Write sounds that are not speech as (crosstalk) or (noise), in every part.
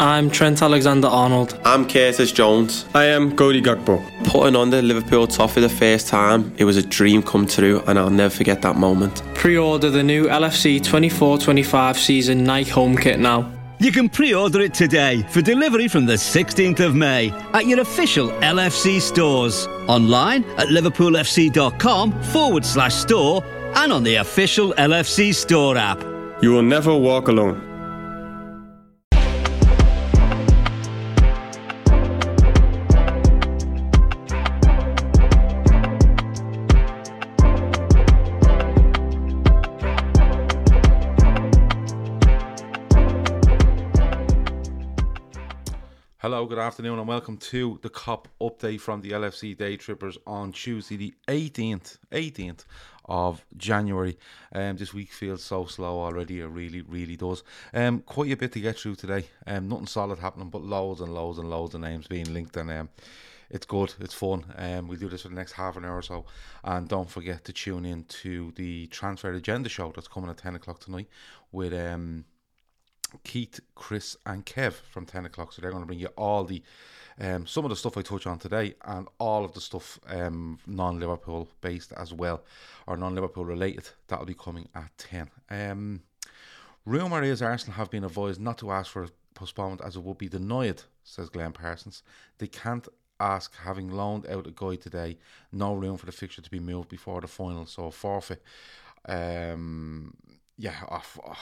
I'm Trent Alexander Arnold. I'm Curtis Jones. I am Cody Gakpo. Putting on the Liverpool top for the first time, it was a dream come true, and I'll never forget that moment. Pre order the new LFC 24 25 season Nike home kit now. You can pre order it today for delivery from the 16th of May at your official LFC stores. Online at liverpoolfc.com forward slash store and on the official LFC store app. You will never walk alone. Hello, good afternoon, and welcome to the Kop update from the LFC Day Trippers on Tuesday, the 18th, 18th of January. Um, this week feels so slow already. It really, really does. Um, quite a bit to get through today. Um, nothing solid happening, but loads and loads and loads of names being linked, and um, it's good. It's fun. Um, we'll do this for the next half an hour or so, and don't forget to tune in to the Transfer Agenda show that's coming at 10 o'clock tonight with um. Keith, Chris, and Kev from 10 o'clock. So they're going to bring you all the, um, some of the stuff I touch on today and all of the stuff um, non Liverpool based as well, or non Liverpool related. That'll be coming at 10. Um, Rumour is Arsenal have been advised not to ask for a postponement as it would be denied, says Glenn Parsons. They can't ask, having loaned out a guy today, no room for the fixture to be moved before the final, so forfeit. Um, yeah,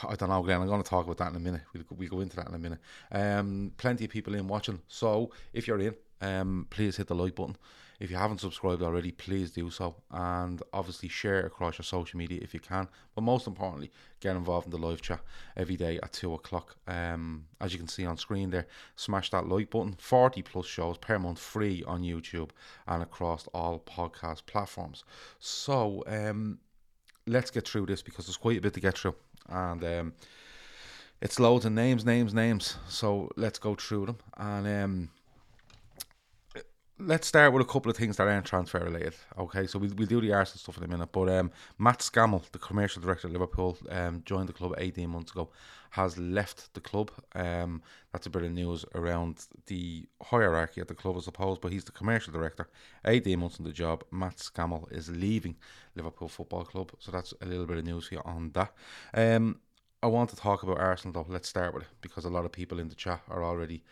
I don't know, Glenn. I'm going to talk about that in a minute. We'll, we'll go into that in a minute. Um, plenty of people in watching. So if you're in, um, please hit the like button. If you haven't subscribed already, please do so. And obviously share across your social media if you can. But most importantly, get involved in the live chat every day at 2 o'clock. Um, as you can see on screen there, smash that like button. 40 plus shows per month free on YouTube and across all podcast platforms. So, um, let's get through this because there's quite a bit to get through, and um, it's loads of names, names, names. So let's go through them, and um, let's start with a couple of things that aren't transfer related. Okay, so we'll, we'll do the Arsenal stuff in a minute, but um, Matt Scammell, the commercial director of Liverpool, um, joined the club 18 months ago, has left the club. Um, that's a bit of news around the hierarchy at the club, I suppose, but he's the commercial director. 18 months on the job, Matt Scammell is leaving Liverpool Football Club, so that's a little bit of news here on that. Um, I want to talk about Arsenal though. Let's start with it because a lot of people in the chat are already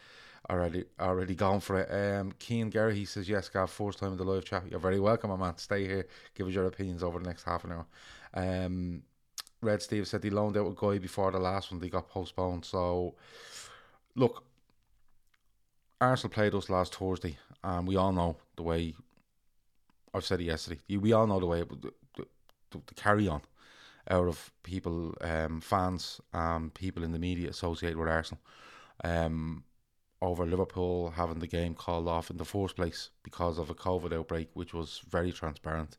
already already gone for it. Um, Keane Gary he says yes, Gav, first time in the live chat. You're very welcome, my man. Stay here, give us your opinions over the next half an hour. Um, Red Steve said he loaned out a guy before the last one. They got postponed. So, look, Arsenal played us last Thursday, and we all know the way. I've said it yesterday. We all know the way the, the, the carry on out of people, um, fans, um, people in the media associated with Arsenal. Um, over Liverpool having the game called off in the first place because of a COVID outbreak, which was very transparent,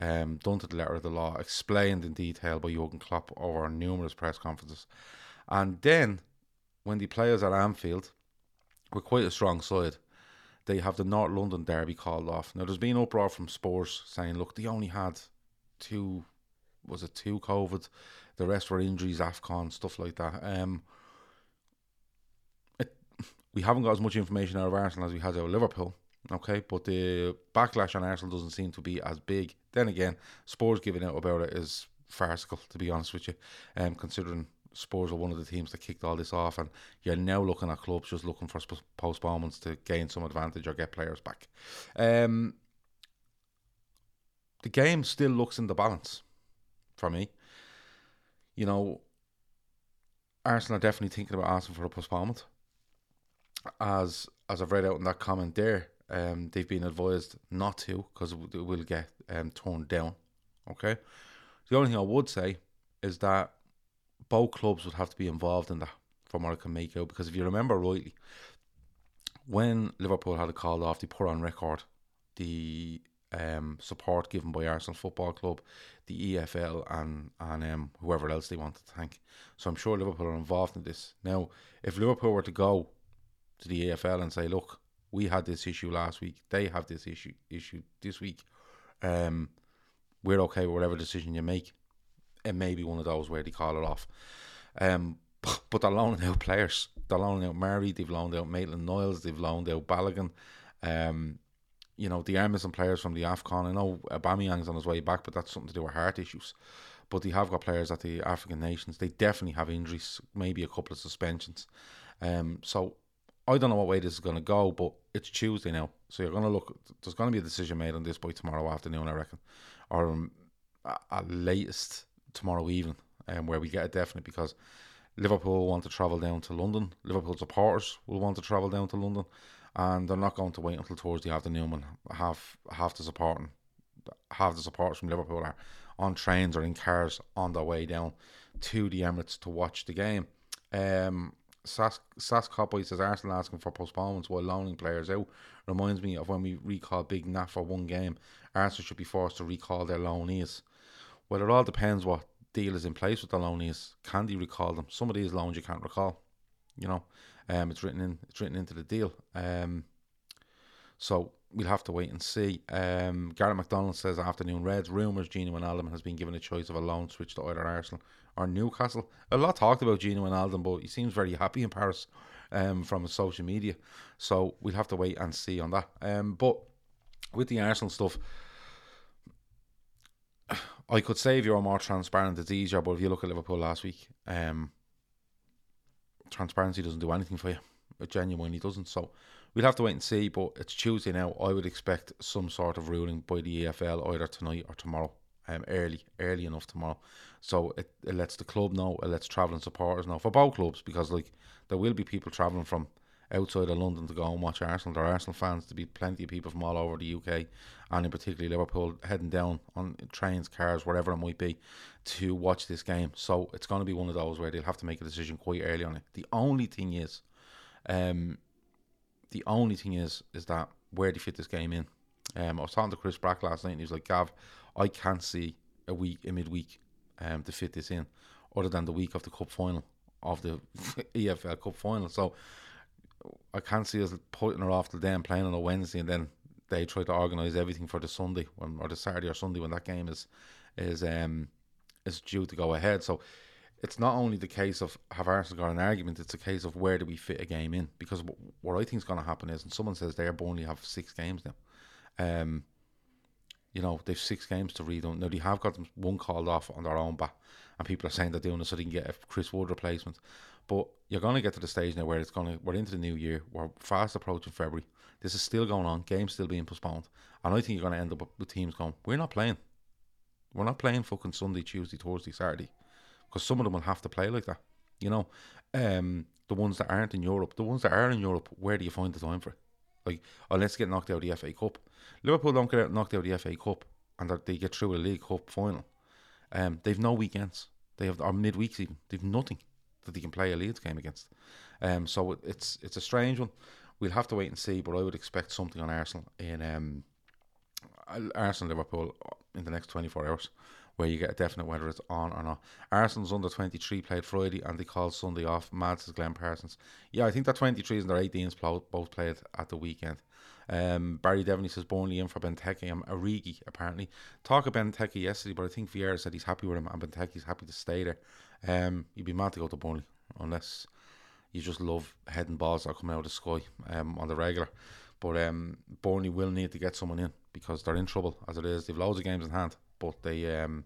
um, done to the letter of the law, explained in detail by Jurgen Klopp over numerous press conferences. And then, when the players at Anfield were quite a strong side, they have the North London derby called off. Now, there's been uproar from Spurs saying, look, they only had two, was it two COVID? The rest were injuries, AFCON, stuff like that. Um, we haven't got as much information out of Arsenal as we had out of Liverpool. Okay, but the backlash on Arsenal doesn't seem to be as big. Then again, Spurs giving out about it is farcical, to be honest with you. Um, considering Spurs are one of the teams that kicked all this off, and you're now looking at clubs just looking for postponements to gain some advantage or get players back. Um, the game still looks in the balance for me. You know, Arsenal are definitely thinking about asking for a postponement as as I've read out in that comment there, um, they've been advised not to because it will get um, torn down. Okay, the only thing I would say is that both clubs would have to be involved in that, from what I can make out. Because if you remember rightly, when Liverpool had a call off, they put on record the um, support given by Arsenal Football Club, the EFL, and and um, whoever else they wanted to thank. So I'm sure Liverpool are involved in this. Now, if Liverpool were to go to the EFL and say, look, we had this issue last week. They have this issue issue this week. Um, we're okay with whatever decision you make. It may be one of those where they call it off. Um, but they're loaning out players. They're loaning out Murray, they've loaned out Maitland Niles, they've loaned out Balogun. Um, you know, the are missing players from the AFCON. I know Aubameyang's on his way back, but that's something to do with heart issues. But they have got players at the African nations. They definitely have injuries, maybe a couple of suspensions. Um, so I don't know what way this is going to go, but it's Tuesday now. So you're going to look, there's going to be a decision made on this by tomorrow afternoon, I reckon. Or um, at latest tomorrow evening, um, where we get a definite because Liverpool want to travel down to London. Liverpool supporters will want to travel down to London, and they're not going to wait until towards the afternoon when half half the supporting half the supporters from Liverpool are on trains or in cars on their way down to the Emirates to watch the game. Um, Sas, Sas says Arsenal asking for postponements while loaning players out reminds me of when we recall Big Nat for one game. Arsenal should be forced to recall their loanees. Well, it all depends what deal is in place with the loanees. Can they recall them? Some of these loans you can't recall. You know, um, it's written in. It's written into the deal. Um, so we'll have to wait and see. Um, Garrett McDonald says afternoon Reds rumours Gino Wijnaldum has been given a choice of a loan switch to either Arsenal or Newcastle. A lot talked about Gino Wijnaldum, but he seems very happy in Paris um, from his social media. So we'll have to wait and see on that. Um, but with the Arsenal stuff, I could say if you're more transparent, it's easier. But if you look at Liverpool last week, um, transparency doesn't do anything for you. It genuinely doesn't. So we'll have to wait and see. But it's Tuesday now. I would expect some sort of ruling by the EFL either tonight or tomorrow. Um, early, early enough tomorrow. So it, it lets the club know, it lets travelling supporters know for both clubs because like there will be people travelling from outside of London to go and watch Arsenal. There are Arsenal fans to be plenty of people from all over the UK and in particularly Liverpool heading down on trains, cars, wherever it might be, to watch this game. So it's going to be one of those where they'll have to make a decision quite early on it. The only thing is, um, the only thing is, is that where do you fit this game in? Um, I was talking to Chris Brack last night, and he was like, "Gav, I can't see a week, a midweek, um, to fit this in, other than the week of the cup final, of the (laughs) EFL Cup final." So I can't see us putting her off till then, playing on a Wednesday, and then they try to organise everything for the Sunday when, or the Saturday or Sunday when that game is is um is due to go ahead. So it's not only the case of have Arsenal got an argument; it's a case of where do we fit a game in? Because what I think is going to happen is, and someone says they're only have six games now. Um, you know they've six games to read on. Now they have got one called off on their own back, and people are saying they're doing it so they can get a Chris Wood replacement. But you're going to get to the stage now where it's going to we're into the new year. We're fast approaching February. This is still going on. Games still being postponed, and I think you're going to end up with teams going, "We're not playing. We're not playing fucking Sunday, Tuesday, Thursday, Saturday," because some of them will have to play like that. You know, um, the ones that aren't in Europe, the ones that are in Europe, where do you find the time for it? Like, unless get knocked out of the FA Cup, Liverpool don't get knocked out of the FA Cup, and they get through a League Cup final. Um, they've no weekends. They have or midweeks even. They've nothing that they can play a Leeds game against. Um, so it's it's a strange one. We'll have to wait and see, but I would expect something on Arsenal in um, Arsenal Liverpool in the next 24 hours, where you get a definite whether it's on or not. Arsenal's under 23 played Friday and they called Sunday off. Mad says Glenn Parsons. Yeah, I think that 23s and their 18s both played at the weekend. Um, Barry Devaney says Burnley in for Benteke and Origi apparently. Talk of Benteke yesterday, but I think Vieira said he's happy with him and Benteke's happy to stay there. Um, you'd be mad to go to Burnley unless you just love heading balls that are coming out of the sky um, on the regular. But um, Burnley will need to get someone in because they're in trouble as it is. They've loads of games in hand, but they um,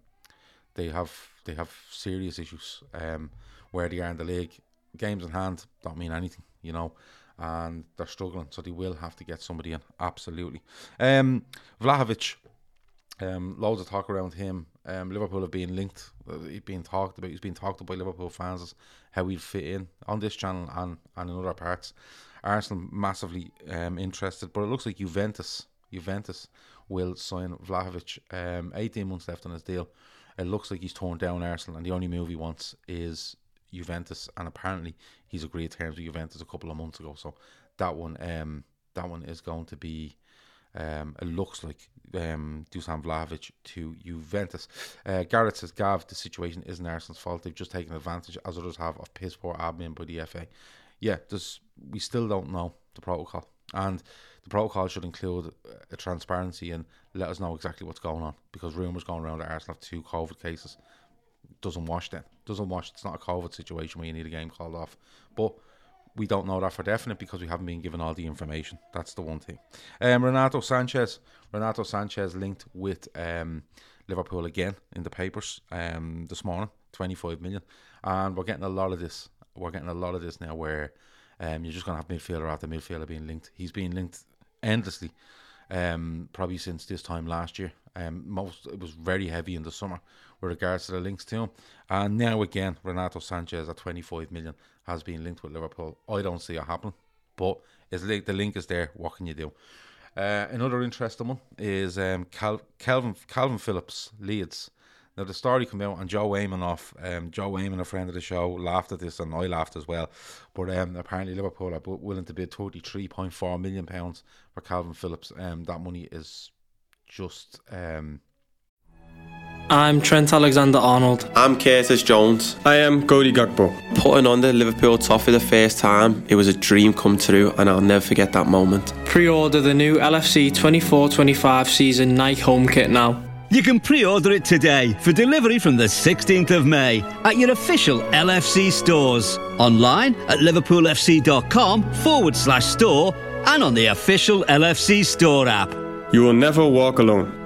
they have they have serious issues um, where they are in the league. Games in hand don't mean anything, you know, and they're struggling, so they will have to get somebody in. Absolutely. Um, Vlahovic, um, loads of talk around him. Um, Liverpool have been linked. Uh, he's been talked about. He's been talked about by Liverpool fans as how he'd fit in on this channel and, and in other parts. Arsenal massively um, interested, but it looks like Juventus Juventus will sign Vlahovic. Um, 18 months left on his deal. It looks like he's torn down Arsenal, and the only move he wants is Juventus. And apparently, he's agreed terms with Juventus a couple of months ago. So that one, um, that one is going to be. Um, it looks like um, Dusan Vlahovic to Juventus. Uh, Garrett says, Gav, the situation isn't Arsenal's fault. They've just taken advantage, as others have, of piss poor admin by the FA. Yeah, there's, we still don't know the protocol. And the protocol should include a transparency and let us know exactly what's going on because rumours going around that Arsenal have two COVID cases. doesn't wash then. Doesn't wash. It's not a COVID situation where you need a game called off. But we don't know that for definite because we haven't been given all the information. That's the one thing. Um, Renato Sanches. Renato Sanches linked with um, Liverpool again in the papers um, this morning. 25 million. And we're getting a lot of this. We're getting a lot of this now where um, you're just going to have midfielder after midfielder being linked. He's been linked endlessly, um, probably since this time last year. Um, most it was very heavy in the summer with regards to the links to him, and now again Renato Sanches at 25 million has been linked with Liverpool. I don't see it happening, but it's like the link is there. What can you do? Uh, another interesting one is um, Cal- Calvin Calvin Phillips Leeds. Now the story came out and Joe Wayman off. Um, Joe Wayman, a friend of the show, laughed at this and I laughed as well. But um, apparently Liverpool are willing to bid thirty three point four million pounds for Calvin Phillips. Um, that money is just um, I'm Trent Alexander Arnold. I'm Curtis Jones. I am Cody Gakpo. Putting on the Liverpool top for the first time, it was a dream come true, and I'll never forget that moment. Pre order the new LFC 24 25 season Nike home kit now. You can pre order it today for delivery from the 16th of May at your official LFC stores. Online at liverpoolfc.com forward slash store and on the official LFC store app. You will never walk alone.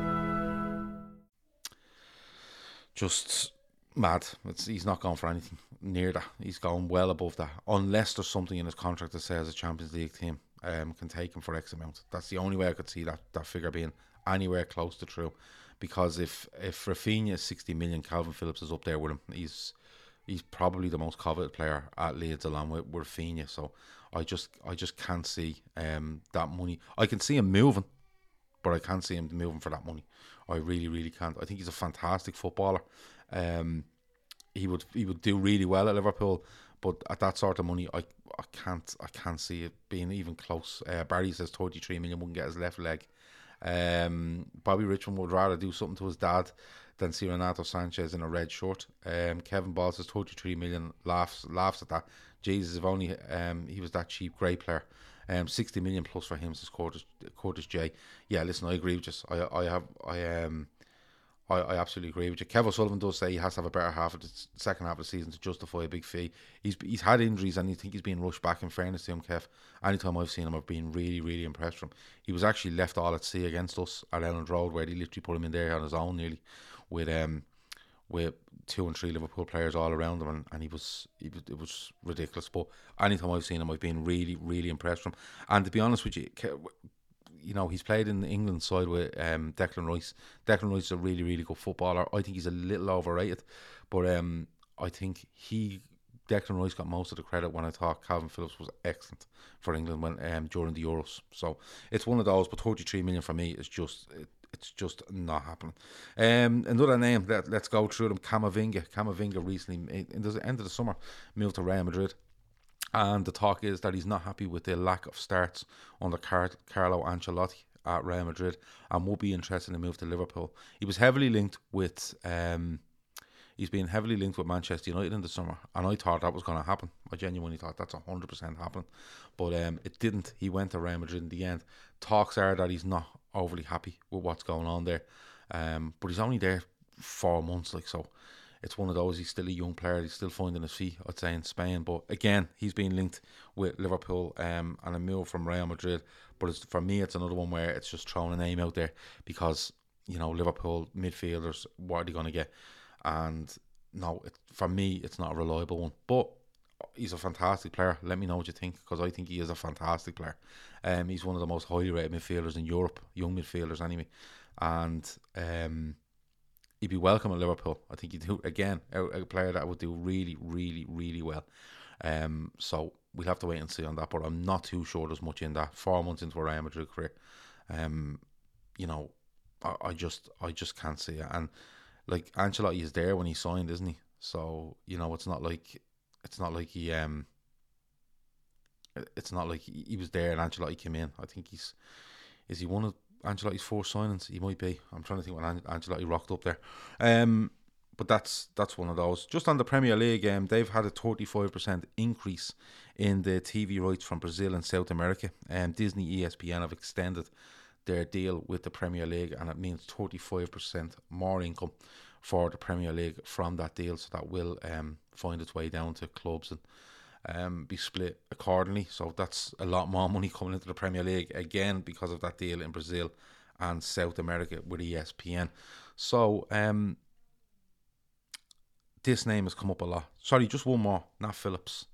just mad. It's, he's not going for anything near that. He's going well above that, unless there's something in his contract that says a Champions League team um, can take him for X amount. That's the only way I could see that, that figure being anywhere close to true. Because if if Raphinha is 60 million, Calvin Phillips is up there with him. He's he's probably the most coveted player at Leeds along with, with Raphinha. So I just I just can't see um, that money. I can see him moving, but I can't see him moving for that money. I really, really can't. I think he's a fantastic footballer. Um, he would he would do really well at Liverpool, but at that sort of money, I I can't I can't see it being even close. Uh, Barry says thirty three million wouldn't get his left leg. Um, Bobby Richmond would rather do something to his dad than see Renato Sanches in a red shirt. Um, Kevin Ball says 33 million laughs laughs at that. Jesus, if only um, he was that cheap, great player. Um, 60 million plus for him, says Curtis, Curtis J. Yeah, listen, I agree with you. I, I have, I um, I, I absolutely agree with you. Kevin Sullivan does say he has to have a better half of the second half of the season to justify a big fee. He's he's had injuries and you think he's being rushed back. In fairness to him, Kev, anytime I've seen him, I've been really, really impressed from him. He was actually left all at sea against us at Elland Road, where they literally put him in there on his own, nearly with um with two and three Liverpool players all around him, and, and he was he was it was ridiculous. But anytime I've seen him, I've been really really impressed from. Him. And to be honest with you, you know he's played in the England side with um, Declan Rice. Declan Rice is a really really good footballer. I think he's a little overrated, but um, I think he. Declan Rice got most of the credit when I thought Calvin Phillips was excellent for England when um, during the Euros. So it's one of those, but 33 million for me is just it, it's just not happening. Um, another name, let, let's go through them. Camavinga. Camavinga recently, in the end of the summer, moved to Real Madrid. And the talk is that he's not happy with the lack of starts under Car- Carlo Ancelotti at Real Madrid and would be interested in a move to Liverpool. He was heavily linked with. Um, he's been heavily linked with Manchester United in the summer, and I thought that was going to happen. I genuinely thought that's hundred percent happening, but um, it didn't. He went to Real Madrid in the end. Talks are that he's not overly happy with what's going on there, um, but he's only there four months, like so. It's one of those. He's still a young player. He's still finding his feet, I'd say, in Spain. But again, he's been linked with Liverpool um, and a move from Real Madrid. But for me, it's another one where it's just throwing a name out there because you know Liverpool midfielders. What are they going to get? And no, it, for me, it's not a reliable one. But he's a fantastic player. Let me know what you think because I think he is a fantastic player. Um, he's one of the most highly rated midfielders in Europe, young midfielders anyway, and um, he'd be welcome at Liverpool. I think he'd do again a, a player that would do really, really, really well. Um, so we'll have to wait and see on that. But I'm not too sure there's much in that. Four months into a Real Madrid career, um, you know, I, I just I just can't see it. And like Ancelotti is there when he signed, isn't he? So you know, it's not like it's not like he um it's not like he, he was there and Ancelotti came in. I think he's is he one of Ancelotti's four signings? He might be. I'm trying to think when An- Ancelotti rocked up there. Um, but that's that's one of those. Just on the Premier League, um, they've had a 35% increase in the TV rights from Brazil and South America. Um, Disney, ESPN have extended their deal with the Premier League, and it means 35% more income for the Premier League from that deal. So that will um, find its way down to clubs and um, be split accordingly. So that's a lot more money coming into the Premier League again because of that deal in Brazil and South America with ESPN. So um, this name has come up a lot. Sorry, just one more. Nat Phillips.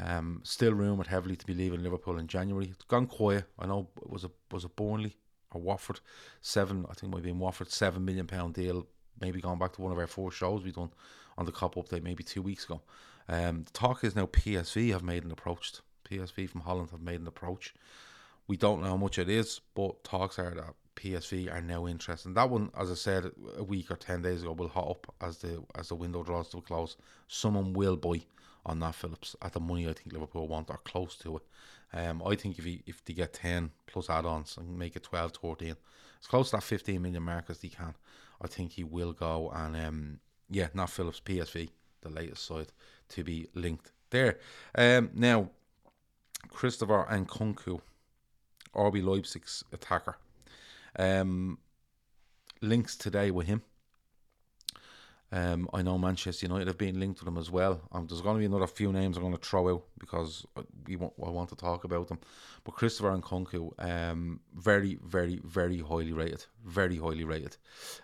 Um, still rumoured heavily to be leaving Liverpool in January. It's gone quiet. I know it was a was a Burnley or Watford seven. I think it might be in Watford seven million pound deal. Maybe going back to one of our four shows we done on the Kop update maybe two weeks ago. Um, the talk is now PSV have made an approach. PSV from Holland have made an approach. We don't know how much it is, but talks are that PSV are now interested. And that one, as I said a week or ten days ago, will hot up as the as the window draws to a close. Someone will buy on that Phillips at the money I think Liverpool want or close to it. Um, I think if he, if they get 10 plus add-ons and make it 12, 14, as close to that 15 million mark as they can, I think he will go. And um, yeah, Nat Phillips, PSV, the latest side to be linked there. Um, now, Christopher Nkunku, RB Leipzig's attacker. Um, links today with him. Um, I know Manchester United have been linked with him as well. Um, there's going to be another few names I'm going to throw out because we want, I want to talk about them. But Christopher Nkunku, um, very, very, very highly rated. Very highly rated.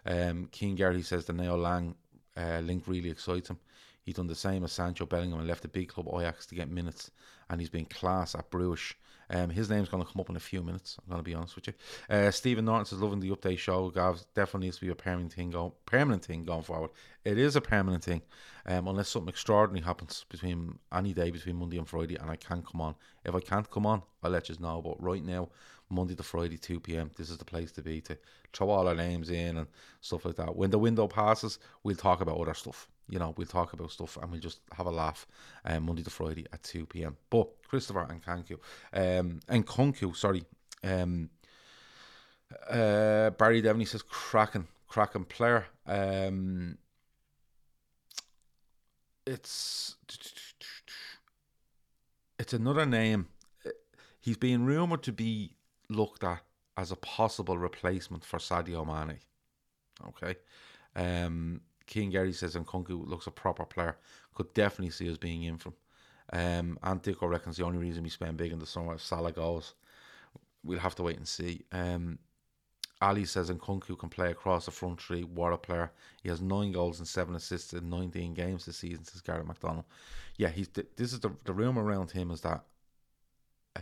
Um, Keane Gary says the Noa Lang uh, link really excites him. He's done the same as Sancho Bellingham and left a big club Ajax to get minutes, and he's been class at Bruges. Um, his name's going to come up in a few minutes. I'm going to be honest with you. Uh, Stephen Norton says loving the update show. Gav definitely needs to be a permanent thing going permanent thing going forward. It is a permanent thing, um, unless something extraordinary happens between any day between Monday and Friday, and I can't come on. If I can't come on, I'll let you know. But right now, Monday to Friday, two p.m. This is the place to be to throw all our names in and stuff like that. When the window passes, we'll talk about other stuff you know, we'll talk about stuff and we'll just have a laugh um, Monday to Friday at 2 p.m. But Christopher Nkunku, um, Nkunku, sorry, um, uh, Barry Devaney says cracking, cracking player. Um, it's it's another name. He's being rumored to be looked at as a possible replacement for Sadio Mane. Okay. Um, King Gary says Nkunku looks a proper player. Could definitely see us being in from. Um, Antico reckons the only reason we spend big in the summer if Salah goes. We'll have to wait and see. Um, Ali says Nkunku can play across the front three. What a player! He has nine goals and seven assists in 19 games this season. Says Gary McDonald. Yeah, he's. This is the the rumor around him is that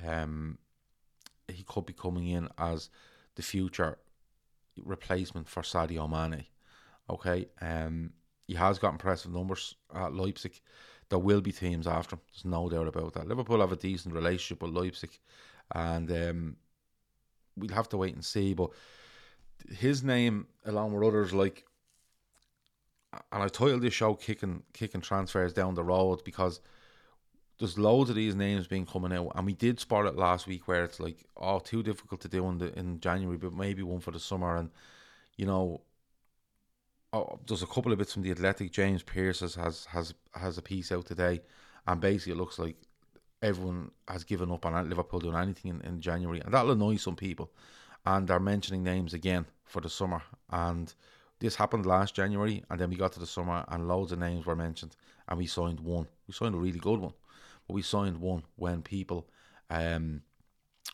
um, he could be coming in as the future replacement for Sadio Mane. Okay, um, he has got impressive numbers at Leipzig. There will be teams after him. There's no doubt about that. Liverpool have a decent relationship with Leipzig, and um, we'll have to wait and see. But his name, along with others like, and I titled this show "Kicking Kicking Transfers Down the Road" because there's loads of these names being coming out, and we did spot it last week where it's like, oh, too difficult to do in the in January, but maybe one for the summer, and you know oh, there's a couple of bits from the Athletic. James Pearce has, has has has a piece out today, and basically it looks like everyone has given up on Liverpool doing anything in, in January, and that'll annoy some people. And they're mentioning names again for the summer, and this happened last January, and then we got to the summer, and loads of names were mentioned, and we signed one. We signed a really good one, but we signed one when people, um,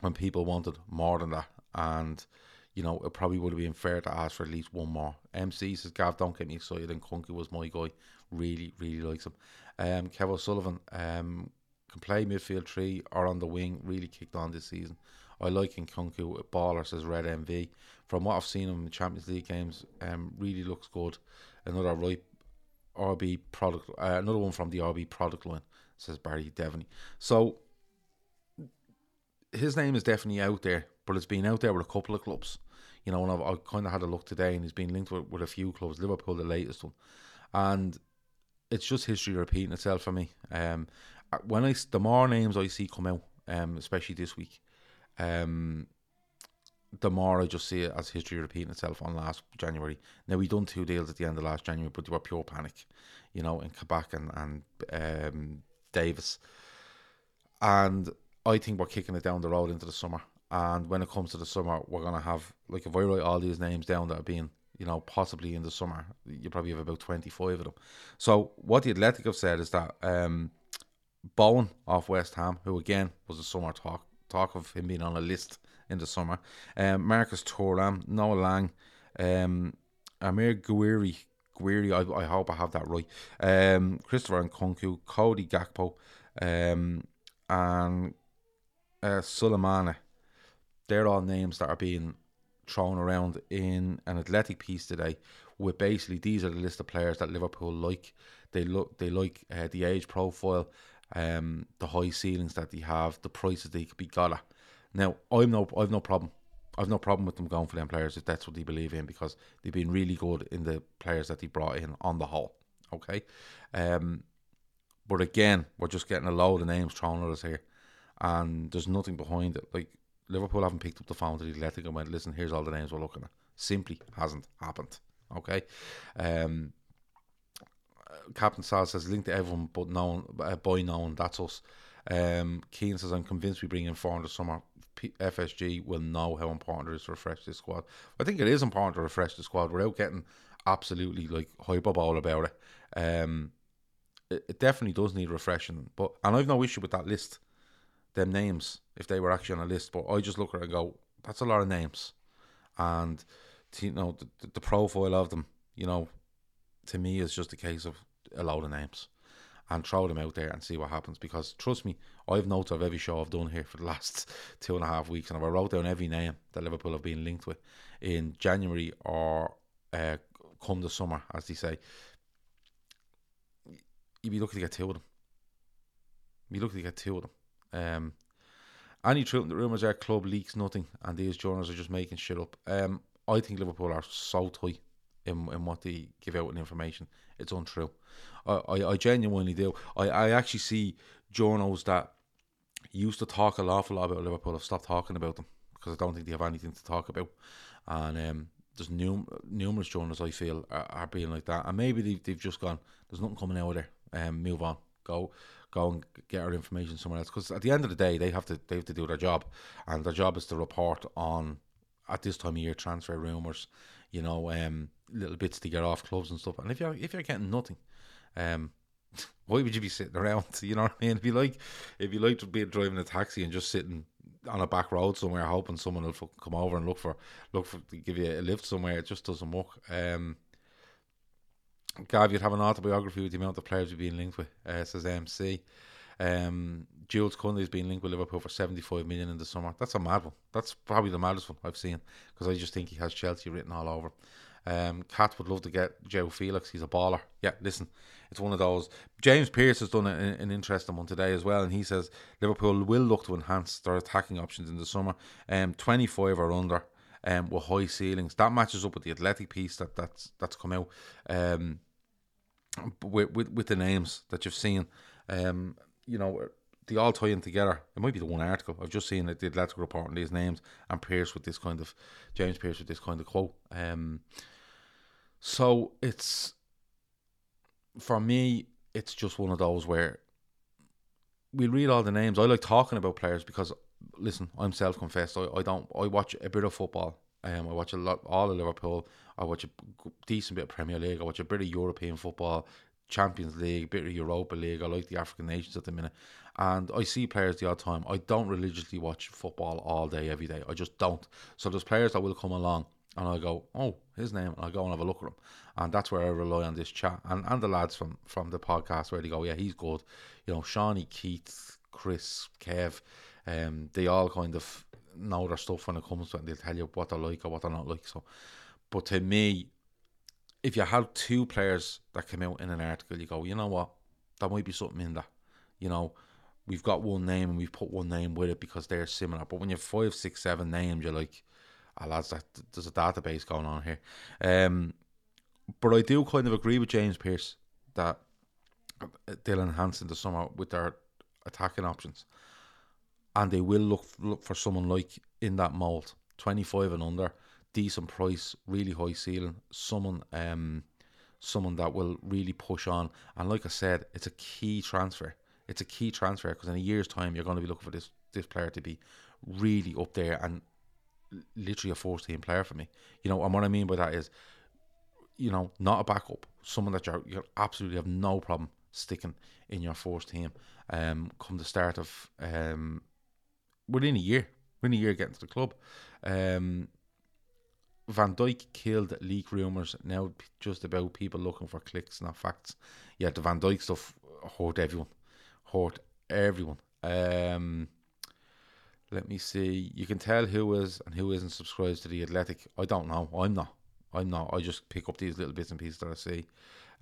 when people wanted more than that, and you know, it probably would have been fair to ask for at least one more. MC says, Gav, don't get me excited. Nkunku was my guy. Really, really likes him. Um, Kev O'Sullivan um, can play midfield three or on the wing. Really kicked on this season. I like Nkunku. Baller says Red MV. From what I've seen him in the Champions League games, um, really looks good. Another right RB product, uh, another one from the RB product line, says Barry Devaney. So his name is definitely out there, but it's been out there with a couple of clubs. You know, and I've, I've kind of had a look today, and he's been linked with, with a few clubs. Liverpool, the latest one, and it's just history repeating itself for me. Um, when I the more names I see come out, um, especially this week, um, the more I just see it as history repeating itself on last January. Now we done two deals at the end of last January, but they were pure panic, you know, in Kabak and and um, Davies, and I think we're kicking it down the road into the summer. And when it comes to the summer, we're gonna have like if I write all these names down that are being You know, possibly in the summer, you probably have about 25 of them. So, what the Athletic have said is that um, Bowen off West Ham, who again was a summer talk, talk of him being on a list in the summer, um, Marcus Thuram, Noa Lang, um, Amine Gouiri, Gouiri, I, I hope I have that right, um, Christopher Nkunku, Cody Gakpo, um, and uh, Sulemana. They're all names that are being thrown around in an athletic piece today. With basically these are the list of players that Liverpool like. They look they like uh, the age profile, um, the high ceilings that they have, the prices they could be got at. Now I'm no I've no problem. I've no problem with them going for them players if that's what they believe in because they've been really good in the players that they brought in on the whole. Okay, um, but again, we're just getting a load of names thrown at us here, and there's nothing behind it. Like Liverpool haven't picked up the phone to the Athletic and went, "Listen, here's all the names we're looking at." Simply hasn't happened. Okay, um, Captain Sal says linked to everyone but known uh, boy known that's us. Um, Keane says I'm convinced we bring in four in the summer. FSG will know how important it is to refresh this squad. I think it is important to refresh the squad without getting absolutely like hyperbole about it. Um, it, it definitely does need refreshing. But and I've no issue with that list, them names if they were actually on a list. But I just look at it and go, that's a lot of names, and to, you know the, the profile of them, you know, to me is just a case of a load of names and throw them out there and see what happens. Because trust me, I have notes of every show I've done here (laughs) for the last two and a half weeks, and I wrote down every name that Liverpool have been linked with in January or uh, come the summer, as they say. You'd be lucky to get two of them. You'd be lucky to get two of them. Um, any truth in the rumours are club leaks nothing, and these journalists are just making shit up. Um, I think Liverpool are so tight in, in what they give out in information. It's untrue. I, I, I genuinely do. I, I actually see journals that used to talk an awful lot about Liverpool have stopped talking about them because I don't think they have anything to talk about. And um, there's num- numerous journals I feel are, are being like that, and maybe they've, they've just gone. There's nothing coming out of there. Um, move on. Go go and get our information somewhere else. Because at the end of the day, they have to they have to do their job, and their job is to report on at this time of year transfer rumours, you know, um, little bits to get off clubs and stuff. And if you're if you're getting nothing, um, (laughs) why would you be sitting around? (laughs) You know what I mean? If you like, if you like to be driving a taxi and just sitting on a back road somewhere, hoping someone will fucking come over and look for look for to give you a lift somewhere, it just doesn't work. Um, Gav, you'd have an autobiography with the amount of players you've been linked with, uh, says MC. Um, Jules Koundé's been linked with Liverpool for 75 million in the summer. That's a mad one. That's probably the maddest one I've seen because I just think he has Chelsea written all over. Um, Cat would love to get João Félix. He's a baller. Yeah, listen, it's one of those. James Pearce has done an, an interesting one today as well, and he says Liverpool will look to enhance their attacking options in the summer. Um, 25 or under. Um, with high ceilings, that matches up with the athletic piece that that's that's come out. Um, with, with with the names that you've seen, um, you know, they all tie in together. It might be the one article I've just seen that the Athletic report on these names and Pearce with this kind of James Pearce with this kind of quote. Um, so it's for me, it's just one of those where we read all the names. I like talking about players because listen, I'm self confessed. I, I don't I watch a bit of football. Um, I watch a lot all of Liverpool. I watch a decent bit of Premier League. I watch a bit of European football, Champions League, bit of Europa League. I like the African nations at the minute, and I see players the odd time. I don't religiously watch football all day, every day. I just don't. So there's players that will come along, and I go, oh, his name, and I go and have a look at him, and that's where I rely on this chat and, and the lads from from the podcast where they go, yeah, he's good. You know, Shawnee, Keith, Chris, Kev, um, they all kind of know their stuff when it comes to it. And they'll tell you what they like or what they're not like. So, but to me, if you had two players that came out in an article, you go, you know what, there might be something in that. You know, we've got one name and we've put one name with it because they're similar. But when you have five, six, seven names, you're like, ah, lads, that, there's a database going on here. Um, but I do kind of agree with James Pearce that they'll enhance in the summer with their attacking options. And they will look look for someone like in that mould, 25 and under, decent price, really high ceiling, someone um someone that will really push on. And like I said, it's a key transfer. It's a key transfer because in a year's time you're going to be looking for this this player to be really up there and literally a first team player for me. You know, and what I mean by that is you know, not a backup, someone that you you absolutely have no problem sticking in your first team. Um, come the start of um, within a year, within a year getting to the club. Um, Van Dijk killed leak rumours. Now just about people looking for clicks, not facts. Yeah, the Van Dijk stuff hurt everyone. Hurt everyone. Um, let me see. You can tell who is and who isn't subscribed to the Athletic. I don't know. I'm not. I'm not. I just pick up these little bits and pieces that I see.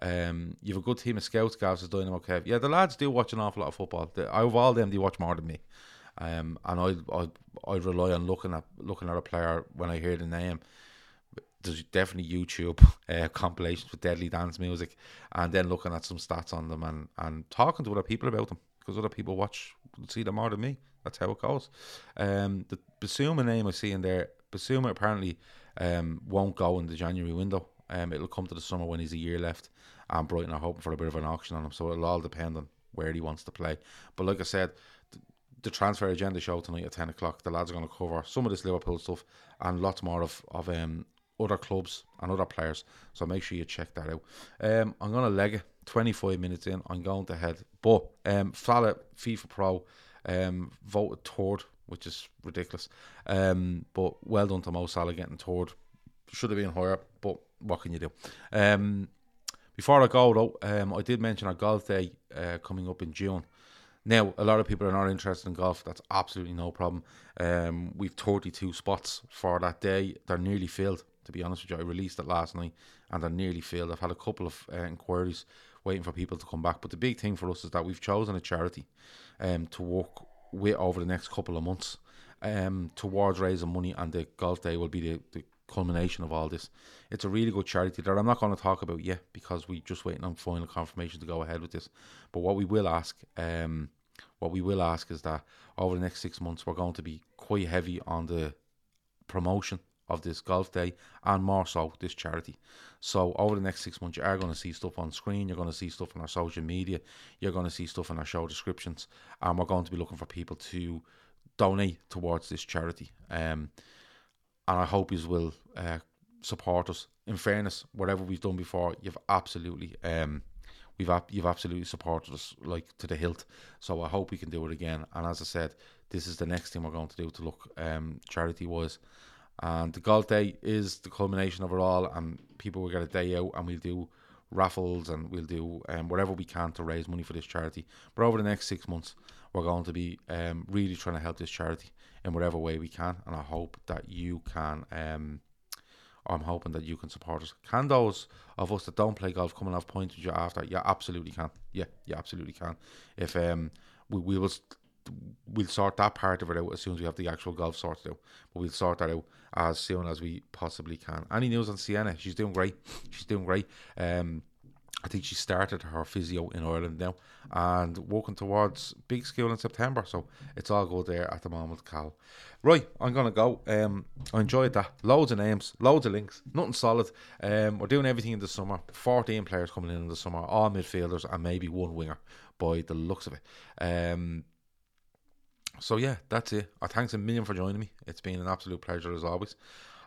Um, you have a good team of scouts, guys, as Dynamo Kev. Yeah, the lads do watch an awful lot of football. The, out of all them, they watch more than me. Um, and I, I, I rely on looking at looking at a player when I hear the name. There's definitely YouTube uh, compilations with deadly dance music, and then looking at some stats on them and, and talking to other people about them because other people watch see them more than me. That's how it goes. Um, the Bissouma name I see in there, Bissouma apparently um, won't go in the January window. Um, it'll come to the summer when he's a year left, and Brighton are hoping for a bit of an auction on him. So it'll all depend on where he wants to play. But like I said, the, the transfer agenda show tonight at ten o'clock. The lads are going to cover some of this Liverpool stuff and lots more of of um, other clubs and other players. So make sure you check that out. Um, I'm going to leg it. 25 minutes in, I'm going to head. But um, Fala FIFA Pro um, voted third, which is ridiculous. Um, but well done to Mo Salah getting third. Should have been higher, but what can you do? Um, before I go though, um, I did mention our golf day uh, coming up in June. Now, a lot of people are not interested in golf. That's absolutely no problem. Um, we've 32 spots for that day. They're nearly filled, to be honest with you. I released it last night and they're nearly failed. I've had a couple of uh, inquiries waiting for people to come back. But the big thing for us is that we've chosen a charity um, to work with over the next couple of months um, towards raising money, and the golf day will be the, the culmination of all this. It's a really good charity that I'm not going to talk about yet because we're just waiting on final confirmation to go ahead with this. But what we will ask, um, what we will ask is that over the next six months we're going to be quite heavy on the promotion of this golf day and more so this charity. So over the next six months, you are going to see stuff on screen. You're going to see stuff on our social media. You're going to see stuff in our show descriptions, and we're going to be looking for people to donate towards this charity. Um, and I hope you will uh, support us. In fairness, whatever we've done before, you've absolutely um, we've you've absolutely supported us like to the hilt. So I hope we can do it again. And as I said, this is the next thing we're going to do to look um, charity wise. And the golf day is the culmination of it all, and people will get a day out, and we'll do raffles and we'll do um, whatever we can to raise money for this charity. But over the next six months, we're going to be um, really trying to help this charity in whatever way we can, and I hope that you can. Um, I'm hoping that you can support us. Can those of us that don't play golf come and have points with you after? Yeah, absolutely can. Yeah, yeah, absolutely can. If um, we, we will we'll sort that part of it out as soon as we have the actual golf sorted out. But we'll sort that out as soon as we possibly can. Any news on Sienna? She's doing great. She's doing great. Um, I think she started her physio in Ireland now and working towards big school in September. So it's all good there at the moment, Cal. Right, I'm gonna go. Um, I enjoyed that. Loads of names, loads of links, nothing solid. Um, we're doing everything in the summer. 14 players coming in in the summer, all midfielders and maybe one winger by the looks of it. Um, so yeah, that's it. I thanks a million for joining me. It's been an absolute pleasure as always.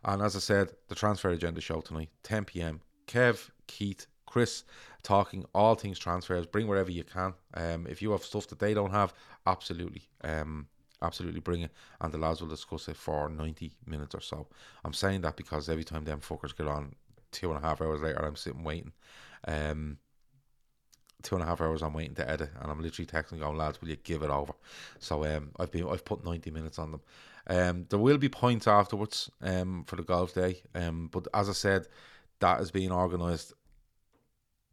And as I said, the transfer agenda show tonight, 10 p.m. Kev, Keith, Chris, talking all things transfers. Bring wherever you can. Um, if you have stuff that they don't have, absolutely, um, absolutely bring it, and the lads will discuss it for 90 minutes or so. I'm saying that because every time them fuckers get on, two and a half hours later, I'm sitting waiting. Um, two and a half hours I'm waiting to edit, and I'm literally texting going, lads, will you give it over? So um, I've been I've put 90 minutes on them. Um, there will be points afterwards um, for the golf day, um, but as I said, that is being organised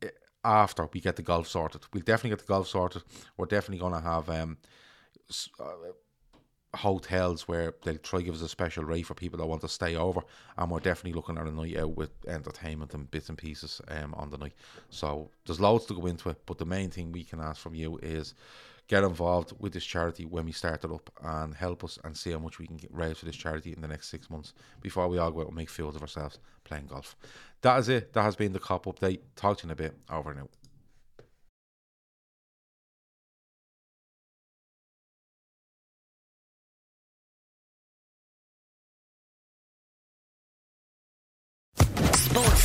eh, after we get the golf sorted. We'll definitely get the golf sorted. We're definitely going to have um, uh, hotels where they'll try give us a special rate for people that want to stay over, and we're definitely looking at a night out with entertainment and bits and pieces um, on the night. So there's loads to go into it, but the main thing we can ask from you is get involved with this charity when we start it up and help us and see how much we can get raise for this charity in the next six months before we all go out and make fools of ourselves playing golf. That is it. That has been the Kop update. Talk to you in a bit. Over now.